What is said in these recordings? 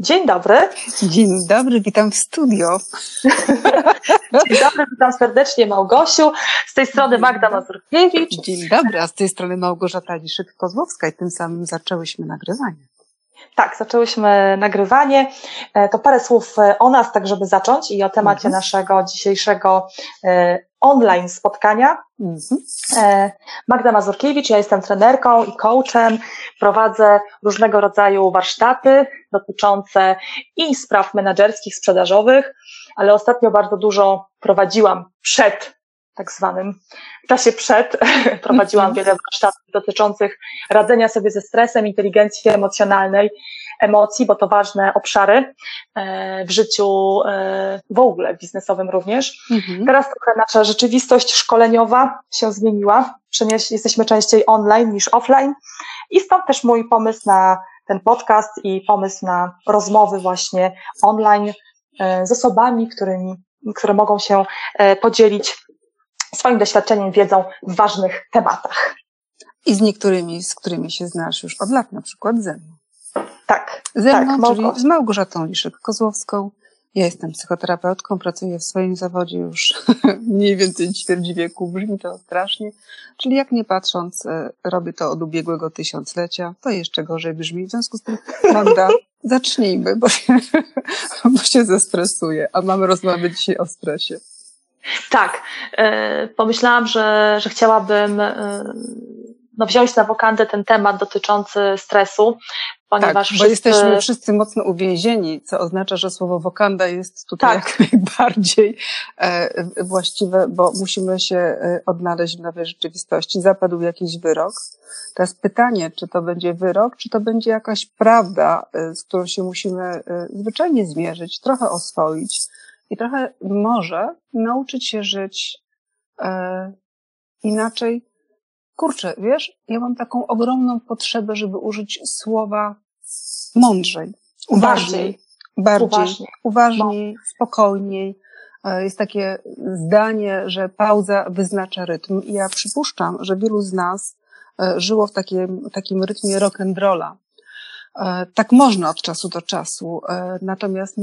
Dzień dobry. Dzień dobry, witam w studio. Dzień dobry, witam serdecznie Małgosiu. Z tej strony Magda Mazurkiewicz. Dzień dobry, a z tej strony Małgorzata Liszyk-Kozłowska i tym samym zaczęłyśmy nagrywanie. Tak, zaczęłyśmy nagrywanie. E, to parę słów e, o nas, tak żeby zacząć i o temacie mhm. naszego dzisiejszego e, online spotkania. Mhm. Magda Mazurkiewicz, ja jestem trenerką i coachem. Prowadzę różnego rodzaju warsztaty dotyczące i spraw menedżerskich, sprzedażowych, ale ostatnio bardzo dużo prowadziłam przed tak zwanym w czasie przed prowadziłam wiele warsztatów dotyczących radzenia sobie ze stresem, inteligencji emocjonalnej, emocji, bo to ważne obszary e, w życiu e, w ogóle biznesowym również. Mhm. Teraz trochę nasza rzeczywistość szkoleniowa się zmieniła. Przenieś, jesteśmy częściej online niż offline i stąd też mój pomysł na ten podcast i pomysł na rozmowy właśnie online e, z osobami, którymi, które mogą się podzielić swoim doświadczeniem, wiedzą w ważnych tematach. I z niektórymi, z którymi się znasz już od lat, na przykład ze mną. Tak. Ze tak, mną, czyli z Małgorzatą Liszyk-Kozłowską. Ja jestem psychoterapeutką, pracuję w swoim zawodzie już mniej więcej ćwierć wieku, brzmi to strasznie. Czyli jak nie patrząc, e, robię to od ubiegłego tysiąclecia, to jeszcze gorzej brzmi. W związku z tym, Magda, zacznijmy, bo się, bo się zestresuję, a mamy rozmawiać dzisiaj o stresie. Tak, e, pomyślałam, że, że chciałabym e, no, wziąć na wokandę ten temat dotyczący stresu, ponieważ tak, wszyscy... bo jesteśmy wszyscy mocno uwięzieni, co oznacza, że słowo wokanda jest tutaj tak. jak najbardziej e, właściwe, bo musimy się odnaleźć w nowej rzeczywistości. Zapadł jakiś wyrok. Teraz pytanie, czy to będzie wyrok, czy to będzie jakaś prawda, z którą się musimy zwyczajnie zmierzyć, trochę oswoić, i trochę może nauczyć się żyć e, inaczej. Kurczę, wiesz, ja mam taką ogromną potrzebę, żeby użyć słowa mądrzej, uważniej, bardziej, uważniej, uważniej no. spokojniej. E, jest takie zdanie, że pauza wyznacza rytm i ja przypuszczam, że wielu z nas e, żyło w takim, takim rytmie rock'n'rolla, tak można od czasu do czasu, e, natomiast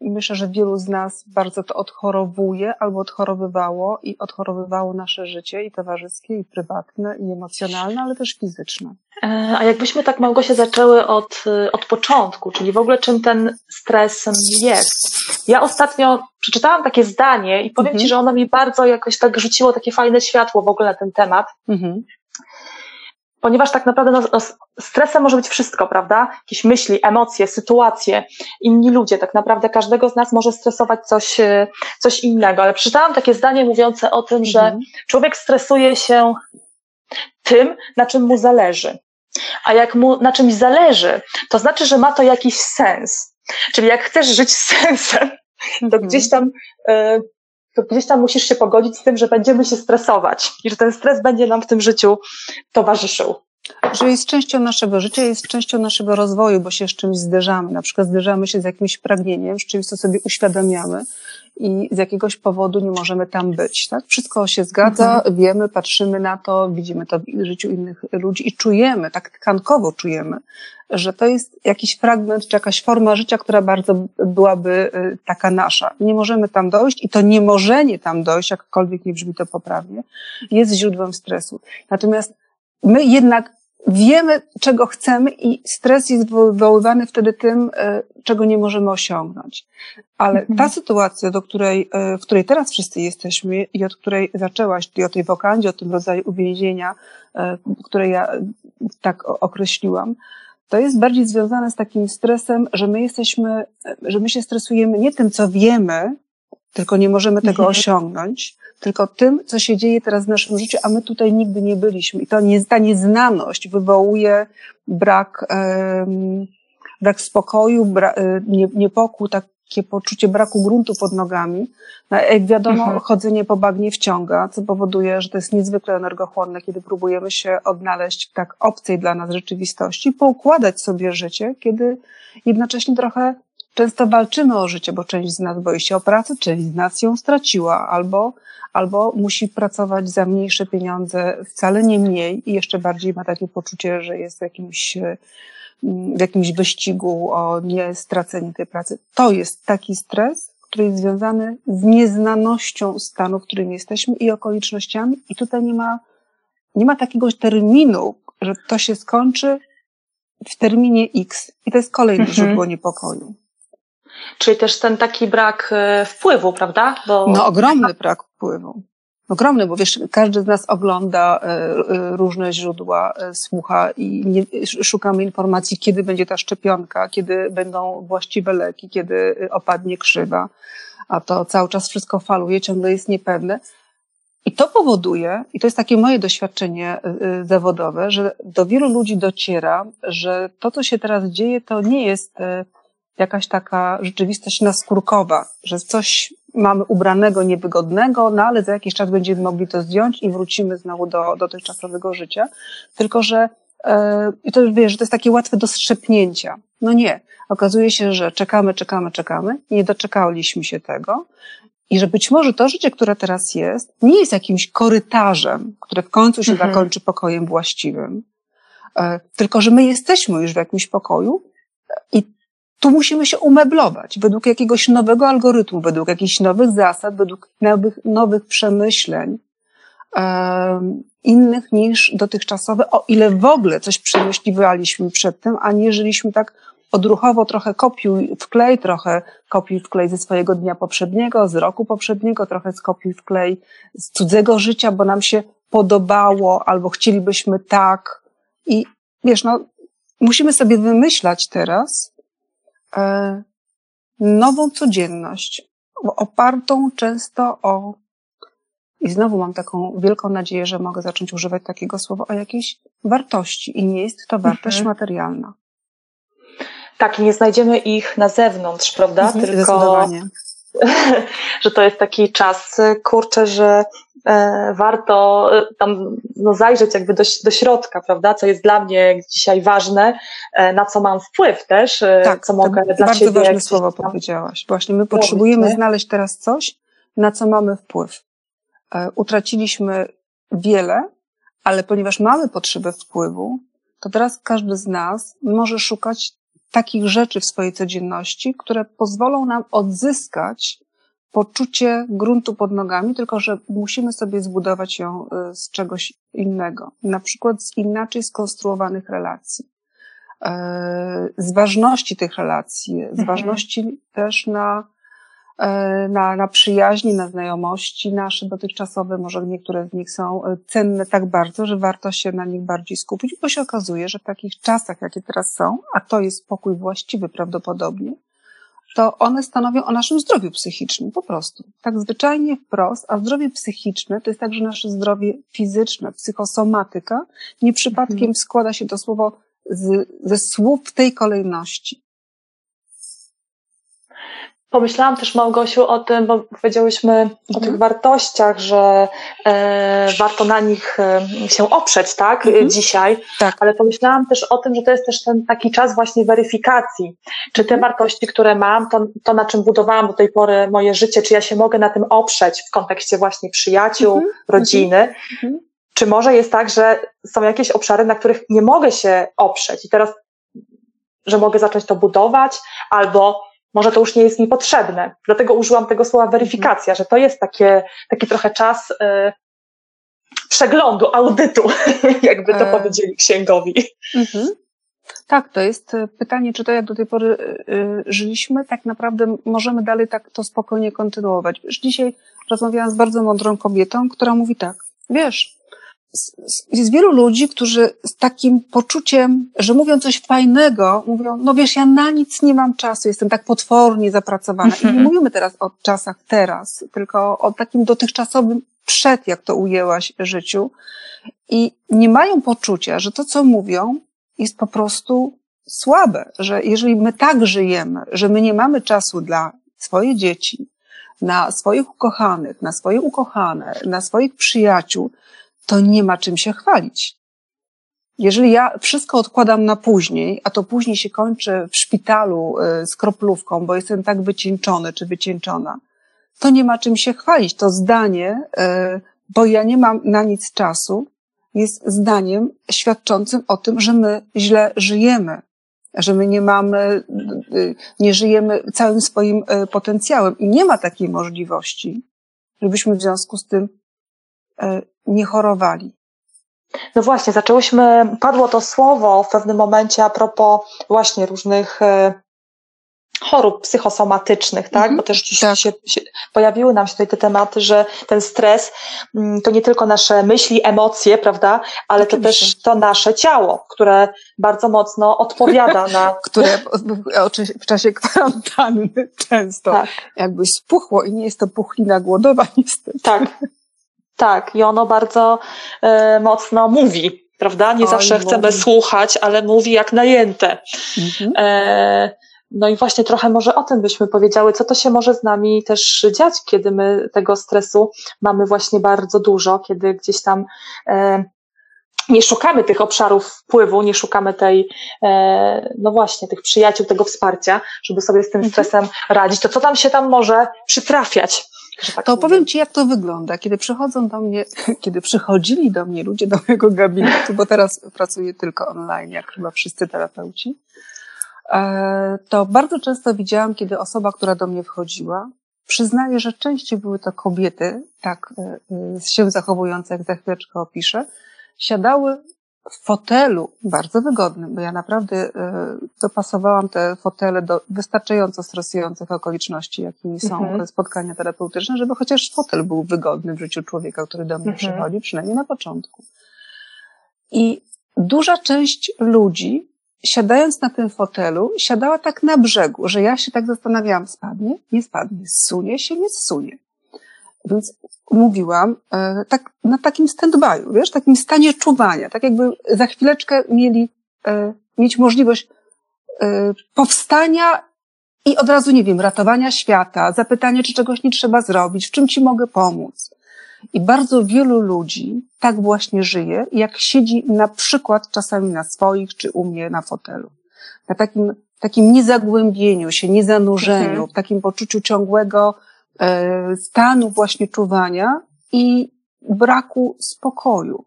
myślę, że wielu z nas bardzo to odchorowuje albo odchorowywało i odchorowywało nasze życie i towarzyskie, i prywatne, i emocjonalne, ale też fizyczne. E, a jakbyśmy tak Małgosia zaczęły od, od początku, czyli w ogóle czym ten stres jest. Ja ostatnio przeczytałam takie zdanie i powiem mhm. Ci, że ono mi bardzo jakoś tak rzuciło takie fajne światło w ogóle na ten temat. Mhm ponieważ tak naprawdę no, no, stresem może być wszystko, prawda? Jakieś myśli, emocje, sytuacje, inni ludzie, tak naprawdę każdego z nas może stresować coś, e, coś innego, ale przeczytałam takie zdanie mówiące o tym, mhm. że człowiek stresuje się tym, na czym mu zależy. A jak mu na czymś zależy, to znaczy, że ma to jakiś sens. Czyli jak chcesz żyć z sensem, to mhm. gdzieś tam y, to gdzieś tam musisz się pogodzić z tym, że będziemy się stresować i że ten stres będzie nam w tym życiu towarzyszył. Że jest częścią naszego życia, jest częścią naszego rozwoju, bo się z czymś zderzamy. Na przykład zderzamy się z jakimś pragnieniem, z czymś, co sobie uświadamiamy i z jakiegoś powodu nie możemy tam być. Tak? Wszystko się zgadza, mhm. wiemy, patrzymy na to, widzimy to w życiu innych ludzi i czujemy, tak tkankowo czujemy, że to jest jakiś fragment czy jakaś forma życia, która bardzo byłaby y, taka nasza. Nie możemy tam dojść i to niemożenie tam dojść, jakkolwiek nie brzmi to poprawnie, jest źródłem stresu. Natomiast my jednak wiemy, czego chcemy i stres jest wywoływany wtedy tym, e, czego nie możemy osiągnąć. Ale mhm. ta sytuacja, do której, e, w której teraz wszyscy jesteśmy i od której zaczęłaś, czyli o tej wokandzie, o tym rodzaju uwięzienia, e, które ja tak określiłam, to jest bardziej związane z takim stresem, że my jesteśmy, że my się stresujemy nie tym, co wiemy, tylko nie możemy tego mhm. osiągnąć, tylko tym, co się dzieje teraz w naszym życiu, a my tutaj nigdy nie byliśmy. I to nie, ta nieznaność wywołuje brak, um, brak spokoju, bra, e, nie, niepokój, takie poczucie braku gruntu pod nogami. No, jak wiadomo, mhm. chodzenie po bagnie wciąga, co powoduje, że to jest niezwykle energochłonne, kiedy próbujemy się odnaleźć w tak obcej dla nas rzeczywistości, poukładać sobie życie, kiedy jednocześnie trochę często walczymy o życie, bo część z nas boi się o pracę, część z nas ją straciła, albo, albo musi pracować za mniejsze pieniądze, wcale nie mniej i jeszcze bardziej ma takie poczucie, że jest jakimś w jakimś wyścigu o niestracenie tej pracy. To jest taki stres, który jest związany z nieznanością stanu, w którym jesteśmy i okolicznościami, i tutaj nie ma, nie ma takiego terminu, że to się skończy w terminie X. I to jest kolejne mhm. źródło niepokoju. Czyli też ten taki brak e, wpływu, prawda? Bo... No, ogromny brak wpływu. Ogromny, bo wiesz, każdy z nas ogląda e, e, różne źródła, słucha i nie, szukamy informacji, kiedy będzie ta szczepionka, kiedy będą właściwe leki, kiedy opadnie krzywa, a to cały czas wszystko faluje, ciągle jest niepewne. I to powoduje, i to jest takie moje doświadczenie zawodowe, że do wielu ludzi dociera, że to, co się teraz dzieje, to nie jest jakaś taka rzeczywistość naskórkowa, że coś mamy ubranego, niewygodnego, no ale za jakiś czas będziemy mogli to zdjąć i wrócimy znowu do dotychczasowego życia. Tylko, że e, i to wiesz, że to jest takie łatwe do strzepnięcia. No nie. Okazuje się, że czekamy, czekamy, czekamy, nie doczekaliśmy się tego i że być może to życie, które teraz jest, nie jest jakimś korytarzem, które w końcu się mhm. zakończy pokojem właściwym, e, tylko że my jesteśmy już w jakimś pokoju i tu musimy się umeblować według jakiegoś nowego algorytmu, według jakichś nowych zasad, według nowych, nowych przemyśleń, um, innych niż dotychczasowe, o ile w ogóle coś przemyśliwaliśmy przed tym, a nie żyliśmy tak odruchowo trochę kopiuj wklej, trochę kopiuj wklej ze swojego dnia poprzedniego, z roku poprzedniego, trochę skopiuj wklej z cudzego życia, bo nam się podobało, albo chcielibyśmy tak. I wiesz, no, musimy sobie wymyślać teraz, nową codzienność, opartą często o, i znowu mam taką wielką nadzieję, że mogę zacząć używać takiego słowa, o jakiejś wartości. I nie jest to wartość mhm. materialna. Tak, i nie znajdziemy ich na zewnątrz, prawda? Mhm, Tylko, że to jest taki czas, kurczę, że E, warto e, tam no, zajrzeć jakby do, do środka, prawda, co jest dla mnie dzisiaj ważne, e, na co mam wpływ też, tak, co mogę dla bardzo siebie. Bardzo ważne słowo tam... powiedziałaś. Właśnie my potrzebujemy znaleźć teraz coś, na co mamy wpływ. Utraciliśmy wiele, ale ponieważ mamy potrzebę wpływu, to teraz każdy z nas może szukać takich rzeczy w swojej codzienności, które pozwolą nam odzyskać poczucie gruntu pod nogami, tylko że musimy sobie zbudować ją y, z czegoś innego, na przykład z inaczej skonstruowanych relacji, y, z ważności tych relacji, z mhm. ważności też na, na, na przyjaźni, na znajomości nasze dotychczasowe, może niektóre z nich są cenne tak bardzo, że warto się na nich bardziej skupić, bo się okazuje, że w takich czasach, jakie teraz są, a to jest pokój właściwy prawdopodobnie, to one stanowią o naszym zdrowiu psychicznym, po prostu. Tak zwyczajnie wprost, a zdrowie psychiczne to jest także nasze zdrowie fizyczne, psychosomatyka. Nie przypadkiem mhm. składa się to słowo z, ze słów w tej kolejności pomyślałam też, Małgosiu, o tym, bo powiedziałyśmy mhm. o tych wartościach, że e, warto na nich e, się oprzeć, tak, mhm. dzisiaj. Tak. Ale pomyślałam też o tym, że to jest też ten taki czas właśnie weryfikacji. Czy te mhm. wartości, które mam, to, to na czym budowałam do tej pory moje życie, czy ja się mogę na tym oprzeć w kontekście właśnie przyjaciół, mhm. rodziny. Mhm. Czy może jest tak, że są jakieś obszary, na których nie mogę się oprzeć i teraz, że mogę zacząć to budować, albo może to już nie jest mi potrzebne. Dlatego użyłam tego słowa weryfikacja, że to jest takie, taki trochę czas y, przeglądu, audytu, jakby to e... powiedzieli księgowi. Mhm. Tak, to jest e, pytanie, czy to jak do tej pory żyliśmy, tak naprawdę możemy dalej tak to spokojnie kontynuować. Wiesz, dzisiaj rozmawiałam z bardzo mądrą kobietą, która mówi tak, wiesz, jest wielu ludzi, którzy z takim poczuciem, że mówią coś fajnego, mówią, no wiesz, ja na nic nie mam czasu, jestem tak potwornie zapracowana. I nie mhm. mówimy teraz o czasach teraz, tylko o takim dotychczasowym przed, jak to ujęłaś, życiu. I nie mają poczucia, że to, co mówią, jest po prostu słabe, że jeżeli my tak żyjemy, że my nie mamy czasu dla swoich dzieci, na swoich ukochanych, na swoje ukochane, na swoich przyjaciół, to nie ma czym się chwalić. Jeżeli ja wszystko odkładam na później, a to później się kończy w szpitalu y, z kroplówką, bo jestem tak wycieńczony czy wycieńczona, to nie ma czym się chwalić. To zdanie, y, bo ja nie mam na nic czasu, jest zdaniem świadczącym o tym, że my źle żyjemy. że my nie mamy, nie żyjemy całym swoim potencjałem i nie ma takiej możliwości, żebyśmy w związku z tym nie chorowali. No właśnie, zaczęłyśmy, padło to słowo w pewnym momencie a propos właśnie różnych chorób psychosomatycznych, tak? Mhm, Bo też dziś tak. się, się, pojawiły nam się tutaj te tematy, że ten stres mm, to nie tylko nasze myśli, emocje, prawda? Ale Oczywiście. to też to nasze ciało, które bardzo mocno odpowiada na. które w czasie kwarantanny często tak. jakby spuchło i nie jest to puchlina głodowa niestety. Tak. Tak, i ono bardzo e, mocno mówi, prawda? Nie Oj, zawsze chcemy mówi. słuchać, ale mówi jak najęte. Mhm. E, no i właśnie trochę może o tym byśmy powiedziały, co to się może z nami też dziać, kiedy my tego stresu mamy właśnie bardzo dużo, kiedy gdzieś tam e, nie szukamy tych obszarów wpływu, nie szukamy tej, e, no właśnie, tych przyjaciół, tego wsparcia, żeby sobie z tym mhm. stresem radzić, to co tam się tam może przytrafiać? Tak to powiem Ci, jak to wygląda. Kiedy przychodzą do mnie, kiedy przychodzili do mnie ludzie do mojego gabinetu, bo teraz pracuję tylko online, jak chyba wszyscy terapeuci, E, to bardzo często widziałam, kiedy osoba, która do mnie wchodziła, przyznaje, że częściej były to kobiety, tak e, e, się zachowujące, jak za chwileczkę opiszę, siadały w fotelu, bardzo wygodnym, bo ja naprawdę dopasowałam te fotele do wystarczająco stresujących okoliczności, jakimi są mhm. spotkania terapeutyczne, żeby chociaż fotel był wygodny w życiu człowieka, który do mnie mhm. przychodzi, przynajmniej na początku. I duża część ludzi siadając na tym fotelu, siadała tak na brzegu, że ja się tak zastanawiałam, spadnie, nie spadnie, zsunie się, nie zsunie. Więc mówiłam e, tak na takim stand-by'u, wiesz, takim stanie czuwania, tak jakby za chwileczkę mieli e, mieć możliwość e, powstania i od razu, nie wiem, ratowania świata, zapytania, czy czegoś nie trzeba zrobić, w czym ci mogę pomóc. I bardzo wielu ludzi tak właśnie żyje, jak siedzi na przykład czasami na swoich, czy u mnie na fotelu. Na takim, takim niezagłębieniu się, niezanurzeniu, mhm. w takim poczuciu ciągłego stanu właśnie czuwania i braku spokoju.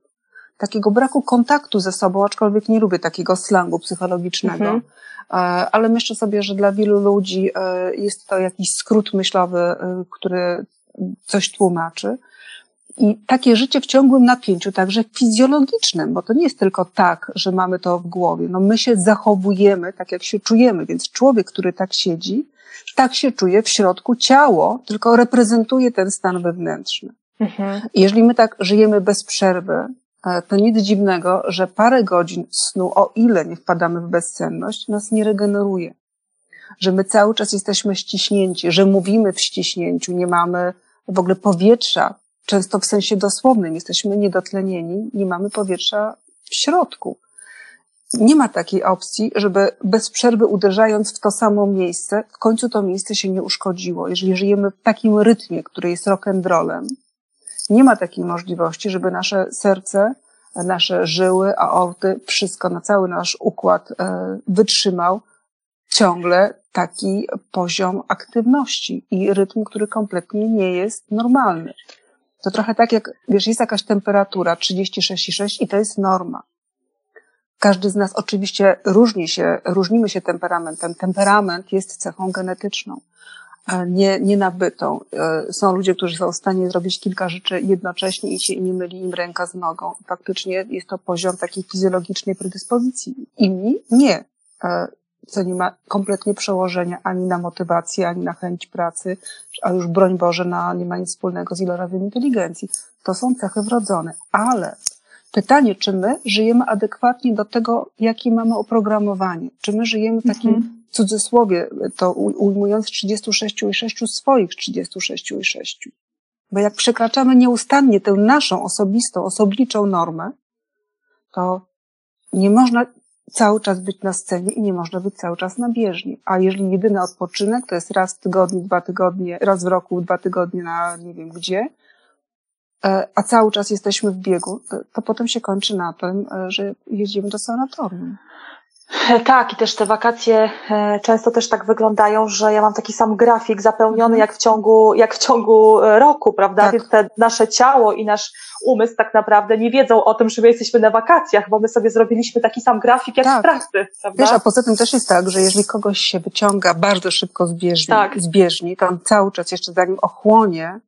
Takiego braku kontaktu ze sobą, aczkolwiek nie lubię takiego slangu psychologicznego. Mhm e, ale myślę sobie, że dla wielu ludzi e, jest to jakiś skrót myślowy, e, który coś tłumaczy. I takie życie w ciągłym napięciu, także fizjologicznym, bo to nie jest tylko tak, że mamy to w głowie. No my się zachowujemy tak, jak się czujemy, więc człowiek, który tak siedzi, tak się czuje w środku ciało, tylko reprezentuje ten stan wewnętrzny. Mhm. Jeżeli my tak żyjemy bez przerwy, e, to nic dziwnego, że parę godzin snu, o ile nie wpadamy w bezsenność, nas nie regeneruje. Że my cały czas jesteśmy ściśnięci, że mówimy w ściśnięciu, nie mamy w ogóle powietrza często w sensie dosłownym, jesteśmy niedotlenieni, nie mamy powietrza w środku. Nie ma takiej opcji, żeby bez przerwy uderzając w to samo miejsce, w końcu to miejsce się nie uszkodziło. Jeżeli żyjemy w takim rytmie, który jest rock'n'rollem, nie ma takiej możliwości, żeby nasze serce, nasze żyły, aorty, wszystko na cały nasz układ e, wytrzymał ciągle taki poziom aktywności i rytm, który kompletnie nie jest normalny. To trochę tak jak, wiesz, jest jakaś temperatura 36,6 i to jest norma. Każdy z nas oczywiście różni się, różnimy się temperamentem. Temperament jest cechą genetyczną, nie, nie nabytą. E, są ludzie, którzy są w stanie zrobić kilka rzeczy jednocześnie i się nie myli im ręka z nogą. Faktycznie jest to poziom takiej fizjologicznej predyspozycji. Inni nie. E, co nie ma kompletnie przełożenia ani na motywację, ani na chęć pracy, a już broń Boże, na, nie ma nic wspólnego z ilorazem inteligencji. To są cechy wrodzone, ale pytanie, czy my żyjemy adekwatnie do tego, jakie mamy oprogramowanie? Czy my żyjemy w takim mhm. cudzysłowie, to ujmując 36,6 swoich 36,6? Bo jak przekraczamy nieustannie tę naszą osobistą, osobniczą normę, to nie można cały czas być na scenie i nie można być cały czas na bieżni. A jeżeli jedyny odpoczynek to jest raz w tygodniu, dwa tygodnie, raz w roku, dwa tygodnie na nie wiem gdzie, a cały czas jesteśmy w biegu, to, potem się kończy na tym, e, że jedziemy do sanatorium. Tak, i też te wakacje e, często też tak wyglądają, że ja mam taki sam grafik zapełniony mhm. jak w ciągu, jak w ciągu e, roku, prawda? Tak. Więc te, nasze ciało i nasz umysł tak naprawdę nie wiedzą o tym, że my jesteśmy na wakacjach, bo my sobie zrobiliśmy taki sam grafik jak tak. w pracy, prawda? Wiesz, a poza tym też jest tak, że jeżeli kogoś się wyciąga bardzo szybko z bieżni, tak. z bieżni to on cały czas jeszcze zanim ochłonie,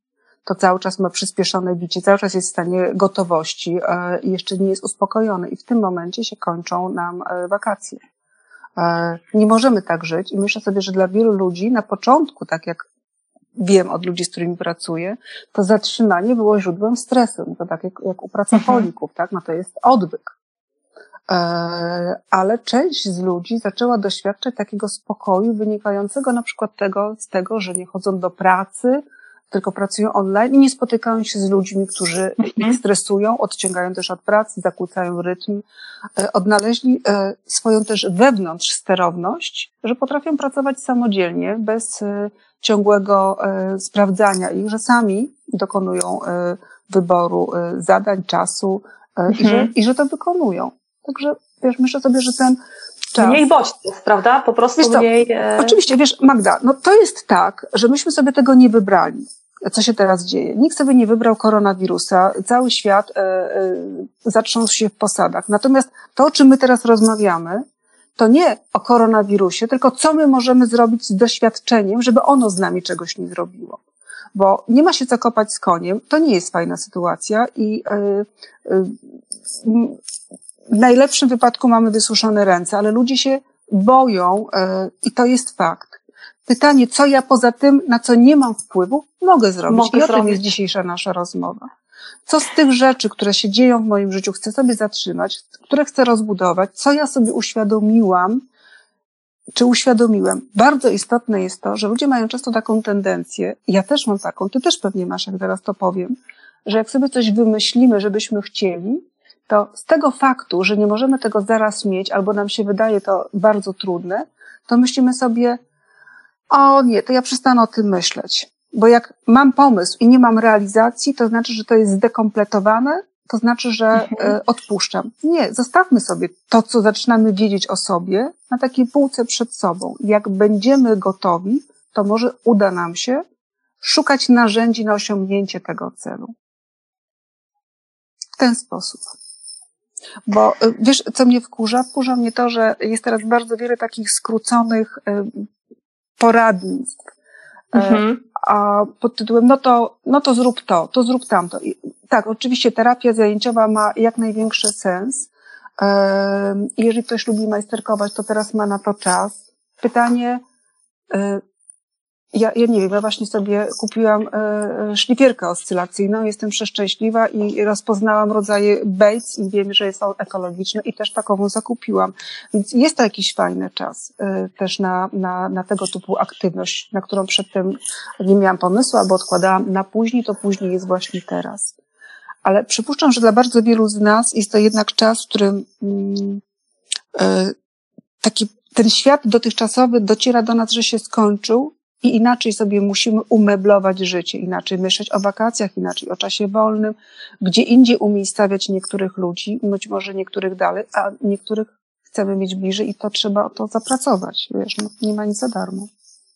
to cały czas ma przyspieszone bicie, cały czas jest w stanie gotowości e, i jeszcze nie jest uspokojony. I w tym momencie się kończą nam e, wakacje. E, nie możemy tak żyć i myślę sobie, że dla wielu ludzi na początku, tak jak wiem od ludzi, z którymi pracuję, to zatrzymanie było źródłem stresu. No to tak jak, jak u pracowników, tak? No to jest odwyk. Ale część z ludzi zaczęła doświadczać takiego spokoju wynikającego na przykład tego, z tego, że nie chodzą do pracy, tylko pracują online i nie spotykają się z ludźmi, którzy ich mhm. stresują, odciągają też od pracy, zakłócają rytm. E, odnaleźli e, swoją też wewnątrz sterowność, że potrafią pracować samodzielnie, bez e, ciągłego sprawdzania ich, że sami dokonują wyboru zadań, czasu i, że, mhm. i że to wykonują. Także wiesz, myślę sobie, że ten czas. Mniej bodźców, prawda? Po prostu wiesz mniej. Oczywiście, wiesz, Magda, no to jest tak, że myśmy sobie tego nie wybrali. Co się teraz dzieje? Nikt sobie nie wybrał koronawirusa, cały świat e, e, zatrząsł się w posadach. Natomiast to, o czym my teraz rozmawiamy, to nie o koronawirusie, tylko co my możemy zrobić z doświadczeniem, żeby ono z nami czegoś nie zrobiło bo nie ma się co kopać z koniem, to nie jest fajna sytuacja i y, w najlepszym wypadku mamy wysuszone ręce, ale ludzie się boją e, i to jest fakt. Pytanie, co ja poza tym, na co nie mam wpływu, mogę zrobić. Mogę I o zrobić. tym jest dzisiejsza nasza rozmowa. Co z tych rzeczy, które się dzieją w moim życiu, chcę sobie zatrzymać, które chcę rozbudować, co ja sobie uświadomiłam, czy uświadomiłem. Bardzo istotne jest to, że ludzie mają często taką tendencję, ja też mam taką, ty też pewnie masz, jak zaraz to powiem, że jak sobie coś wymyślimy, żebyśmy chcieli, to z tego faktu, że nie możemy tego zaraz mieć, albo nam się wydaje to bardzo trudne, to myślimy sobie, o nie, to ja przestanę o tym myśleć. Bo jak mam pomysł i nie mam realizacji, to znaczy, że to jest zdekompletowane, to znaczy, że mhm. E, odpuszczam. Nie, zostawmy sobie to, co zaczynamy wiedzieć o sobie, na takiej półce przed sobą. Jak będziemy gotowi, to może uda nam się szukać narzędzi na osiągnięcie tego celu. W ten sposób. Bo y, wiesz, co mnie wkurza? Wkurza mnie to, że jest teraz bardzo wiele takich skróconych y, poradnictw. Y, mhm. A pod tytułem, no to, no to zrób to, to zrób tamto. I, tak, oczywiście terapia zajęciowa ma jak największy sens. I jeżeli ktoś lubi majsterkować, to teraz ma na to czas. Pytanie, ja, ja nie wiem, ja właśnie sobie kupiłam e, e, szlifierkę oscylacyjną, jestem przeszczęśliwa i rozpoznałam rodzaje Bates i wiem, że są ekologiczne i też takową zakupiłam. Więc jest to jakiś fajny czas e, też na, na, na tego typu aktywność, na którą przedtem nie miałam pomysłu albo odkładałam na później, to później jest właśnie teraz. Ale przypuszczam, że dla bardzo wielu z nas jest to jednak czas, w którym mm, taki ten świat dotychczasowy dociera do nas, że się skończył i inaczej sobie musimy umeblować życie, inaczej myśleć o wakacjach, inaczej o czasie wolnym, gdzie indziej umiejscawiać niektórych ludzi, być może niektórych dalej, a niektórych chcemy mieć bliżej i to trzeba o to zapracować, wiesz, no, nie ma nic za darmo.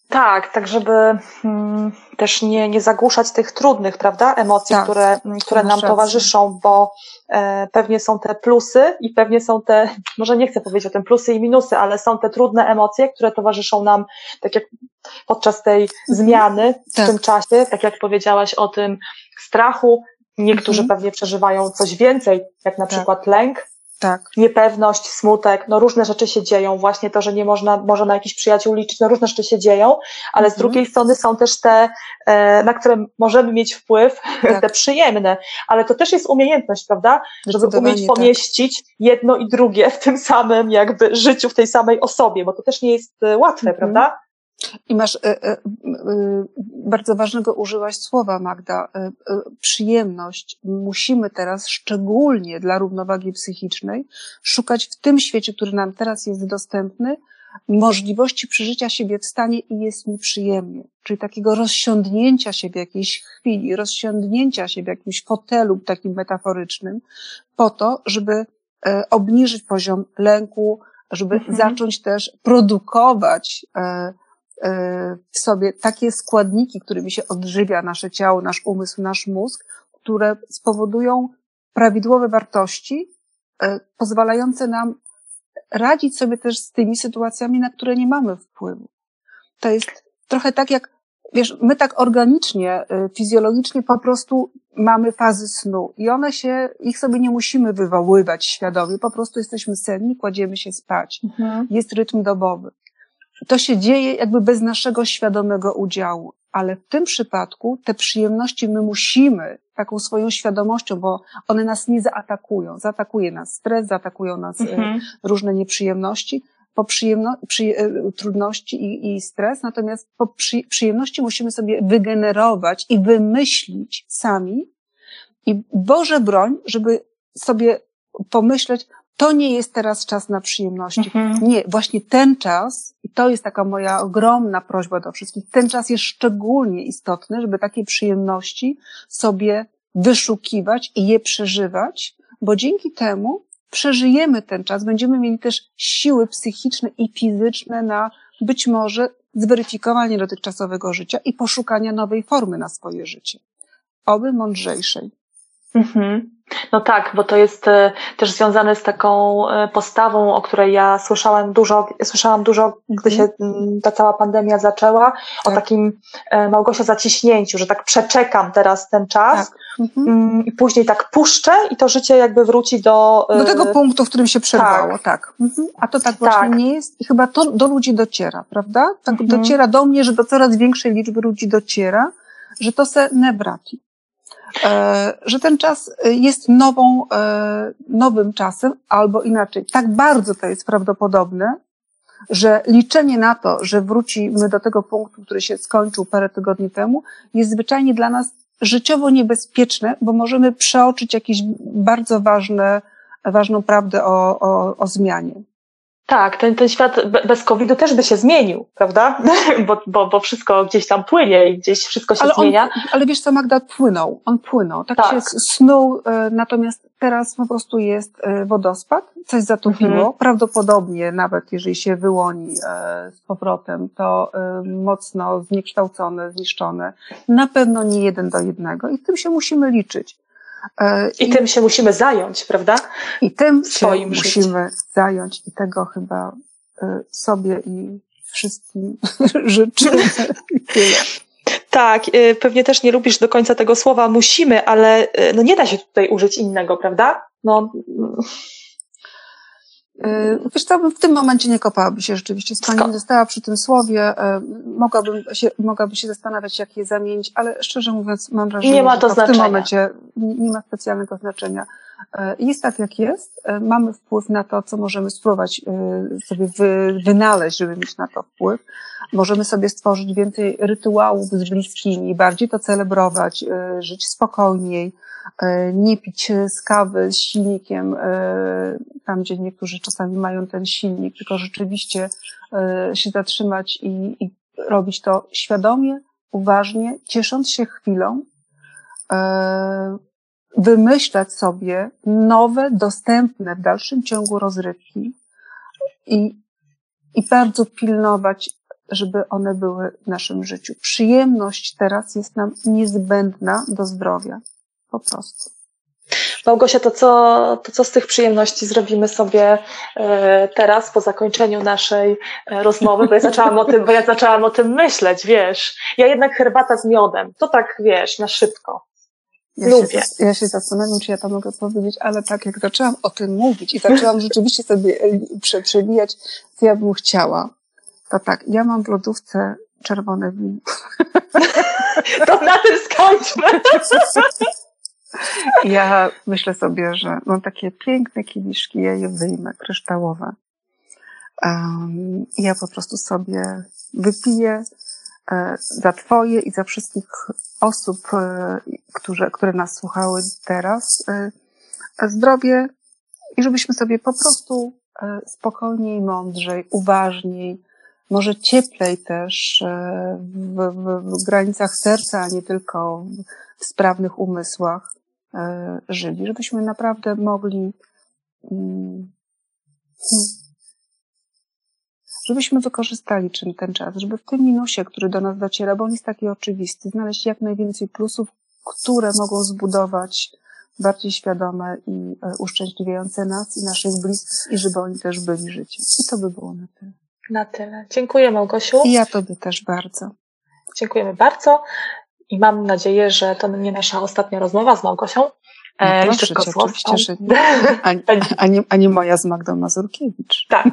Tak, tak żeby hmm, też nie, nie zagłuszać tych trudnych, prawda, emocji, tak, które, które nam towarzyszą, bo e, pewnie są te plusy i pewnie są te, może nie chcę powiedzieć o tym plusy i minusy, ale są te trudne emocje, które towarzyszą nam, tak jak podczas tej mhm. zmiany w tak. tym czasie, tak jak powiedziałaś o tym strachu, niektórzy mhm. pewnie przeżywają coś więcej, jak na tak. przykład lęk, tak. niepewność, smutek, no różne rzeczy się dzieją, właśnie to, że nie można, może na jakichś przyjaciół liczyć, no różne rzeczy się dzieją, ale z mhm. drugiej strony są też te, e, na które możemy mieć wpływ, tak. te przyjemne, ale to też jest umiejętność, prawda? Żeby umieć tak. pomieścić tak. jedno i drugie w tym samym jakby życiu, w tej samej osobie, bo to też nie jest e, łatwe, mhm. prawda? I masz e, e, e, bardzo ważnego użyłaś słowa, Magda, przyjemność. Musimy teraz, szczególnie dla równowagi psychicznej, szukać w tym świecie, który nam teraz jest dostępny, możliwości przeżycia siebie w stanie i jest mi przyjemnie. Czyli takiego rozsiądnięcia się w jakiejś chwili, rozsiądnięcia się w jakimś fotelu takim metaforycznym, po to, żeby obniżyć poziom lęku, żeby mhm. zacząć też produkować w sobie takie składniki, którymi się odżywia nasze ciało, nasz umysł, nasz mózg, które spowodują prawidłowe wartości, pozwalające nam radzić sobie też z tymi sytuacjami, na które nie mamy wpływu. To jest trochę tak jak, wiesz, my tak organicznie, y, fizjologicznie po prostu mamy fazy snu i one się, ich sobie nie musimy wywoływać świadomie, po prostu jesteśmy senni, kładziemy się spać. Mhm. Jest rytm dobowy. To się dzieje jakby bez naszego świadomego udziału, ale w tym przypadku te przyjemności my musimy taką swoją świadomością, bo one nas nie zaatakują. Zaatakuje nas stres, zaatakują nas y, mhm. różne nieprzyjemności, po przyjemno, przy, e, trudności i, i stres, natomiast po przy, przyjemności musimy sobie wygenerować i wymyślić sami. I Boże broń, żeby sobie pomyśleć, to nie jest teraz czas na przyjemności. Mhm. Nie, właśnie ten czas, i to jest taka moja ogromna prośba do wszystkich, ten czas jest szczególnie istotny, żeby takie przyjemności sobie wyszukiwać i je przeżywać, bo dzięki temu przeżyjemy ten czas, będziemy mieli też siły psychiczne i fizyczne na być może zweryfikowanie dotychczasowego życia i poszukania nowej formy na swoje życie. Oby mądrzejszej. Mhm. No tak, bo to jest e, też związane z taką e, postawą, o której ja słyszałam dużo, słyszałam dużo, gdy się mhm. ta cała pandemia zaczęła, tak. o takim e, Małgosia zaciśnięciu, że tak przeczekam teraz ten czas tak. Mhm. I później tak puszczę i to życie jakby wróci do... Do tego punktu, w którym się przerwało, tak. tak. Mhm. A to tak właśnie tak. nie jest i chyba to do ludzi dociera, prawda? Tak mhm. dociera do mnie, że do coraz większej liczby ludzi dociera, że to se ne brati. E, że ten czas jest nową, e, nowym czasem, albo inaczej, tak bardzo to jest prawdopodobne, że liczenie na to, że wrócimy do tego punktu, który się skończył parę tygodni temu, jest zwyczajnie dla nas życiowo niebezpieczne, bo możemy przeoczyć jakieś bardzo ważne, ważną prawdę o, o, o zmianie. Tak, ten, ten świat bez COVID-u też by się zmienił, prawda? Bo, bo, bo wszystko gdzieś tam płynie i gdzieś wszystko się ale zmienia. On, ale wiesz co, Magda, płynął, on płynął, tak, tak. się snuł, e, natomiast teraz po prostu jest e, wodospad, coś zatopiło, mhm. prawdopodobnie nawet jeżeli się wyłoni e, z powrotem, to mocno zniekształcone, zniszczone, na pewno nie jeden do jednego i tym się musimy liczyć. E, I, I tym się musimy zająć, prawda? I tym Swoim się musimy zająć i tego chyba e, sobie i wszystkim życzymy. Tak, e, pewnie też nie lubisz do końca tego słowa musimy, ale no nie da się tutaj użyć innego, prawda? No, wiesz co, w tym momencie nie kopałaby się rzeczywiście z Pani, została przy tym słowie, y, mogłabym się, mogłaby się zastanawiać, jak je zamienić, ale szczerze mówiąc mam wrażenie, nie ma to że to w tym momencie nie ma specjalnego znaczenia. Jest tak, jak jest, mamy wpływ na to, co możemy spróbować sobie wy, wynaleźć, żeby mieć na to wpływ. Możemy sobie stworzyć więcej rytuałów z bliskimi, bardziej to celebrować, żyć spokojniej, E, nie pić z kawy z silnikiem, e, tam gdzie niektórzy czasami mają ten silnik, tylko rzeczywiście e, się zatrzymać i, i robić to świadomie, uważnie, ciesząc się chwilą, wymyślać sobie nowe, dostępne w dalszym ciągu rozrywki i, i bardzo pilnować, żeby one były w naszym życiu. Przyjemność teraz jest nam niezbędna do zdrowia po prostu. Małgosia, to co, to co z tych przyjemności zrobimy sobie e, teraz po zakończeniu naszej e, rozmowy, bo ja zaczęłam o tym, bo ja zaczęłam o tym myśleć, wiesz. Ja jednak herbata z miodem, to tak, wiesz, na szybko. Ja Lubię. Się, ja się zastanawiam, czy ja to mogę powiedzieć, ale tak jak zaczęłam o tym mówić i zaczęłam rzeczywiście sobie e, przewijać, co ja bym chciała, to tak, ja mam w lodówce czerwone wino. To na tym skończmy. Ja myślę sobie, że mam takie piękne kieliszki, ja je wyjmę, kryształowe. Um, ja po prostu sobie wypiję za Twoje i za wszystkich osób, e, które, które nas słuchały teraz, e, zdrowie i żebyśmy sobie po prostu e, spokojniej, mądrzej, uważniej, może cieplej też e, w, w, w granicach serca, a nie tylko w sprawnych umysłach E, żyli, żebyśmy naprawdę mogli mm, żebyśmy wykorzystali czym ten czas, żeby w tym minusie, który do nas dociera, bo on jest taki oczywisty, znaleźć jak najwięcej plusów, które mogą zbudować bardziej świadome i e, uszczęśliwiające nas i naszych bliskich i żeby oni też byli życiem. I to by było na tyle. Na tyle. Dziękuję Małgosiu. I ja Tobie też bardzo. Dziękujemy bardzo i mam nadzieję, że to nie nasza ostatnia rozmowa z Małgosią. No proszę cię, oczywiście, że nie. Ani, ani moja z Magdą Mazurkiewicz. Tak.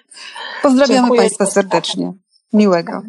Pozdrawiamy Dziękuję Państwa serdecznie. Miłego.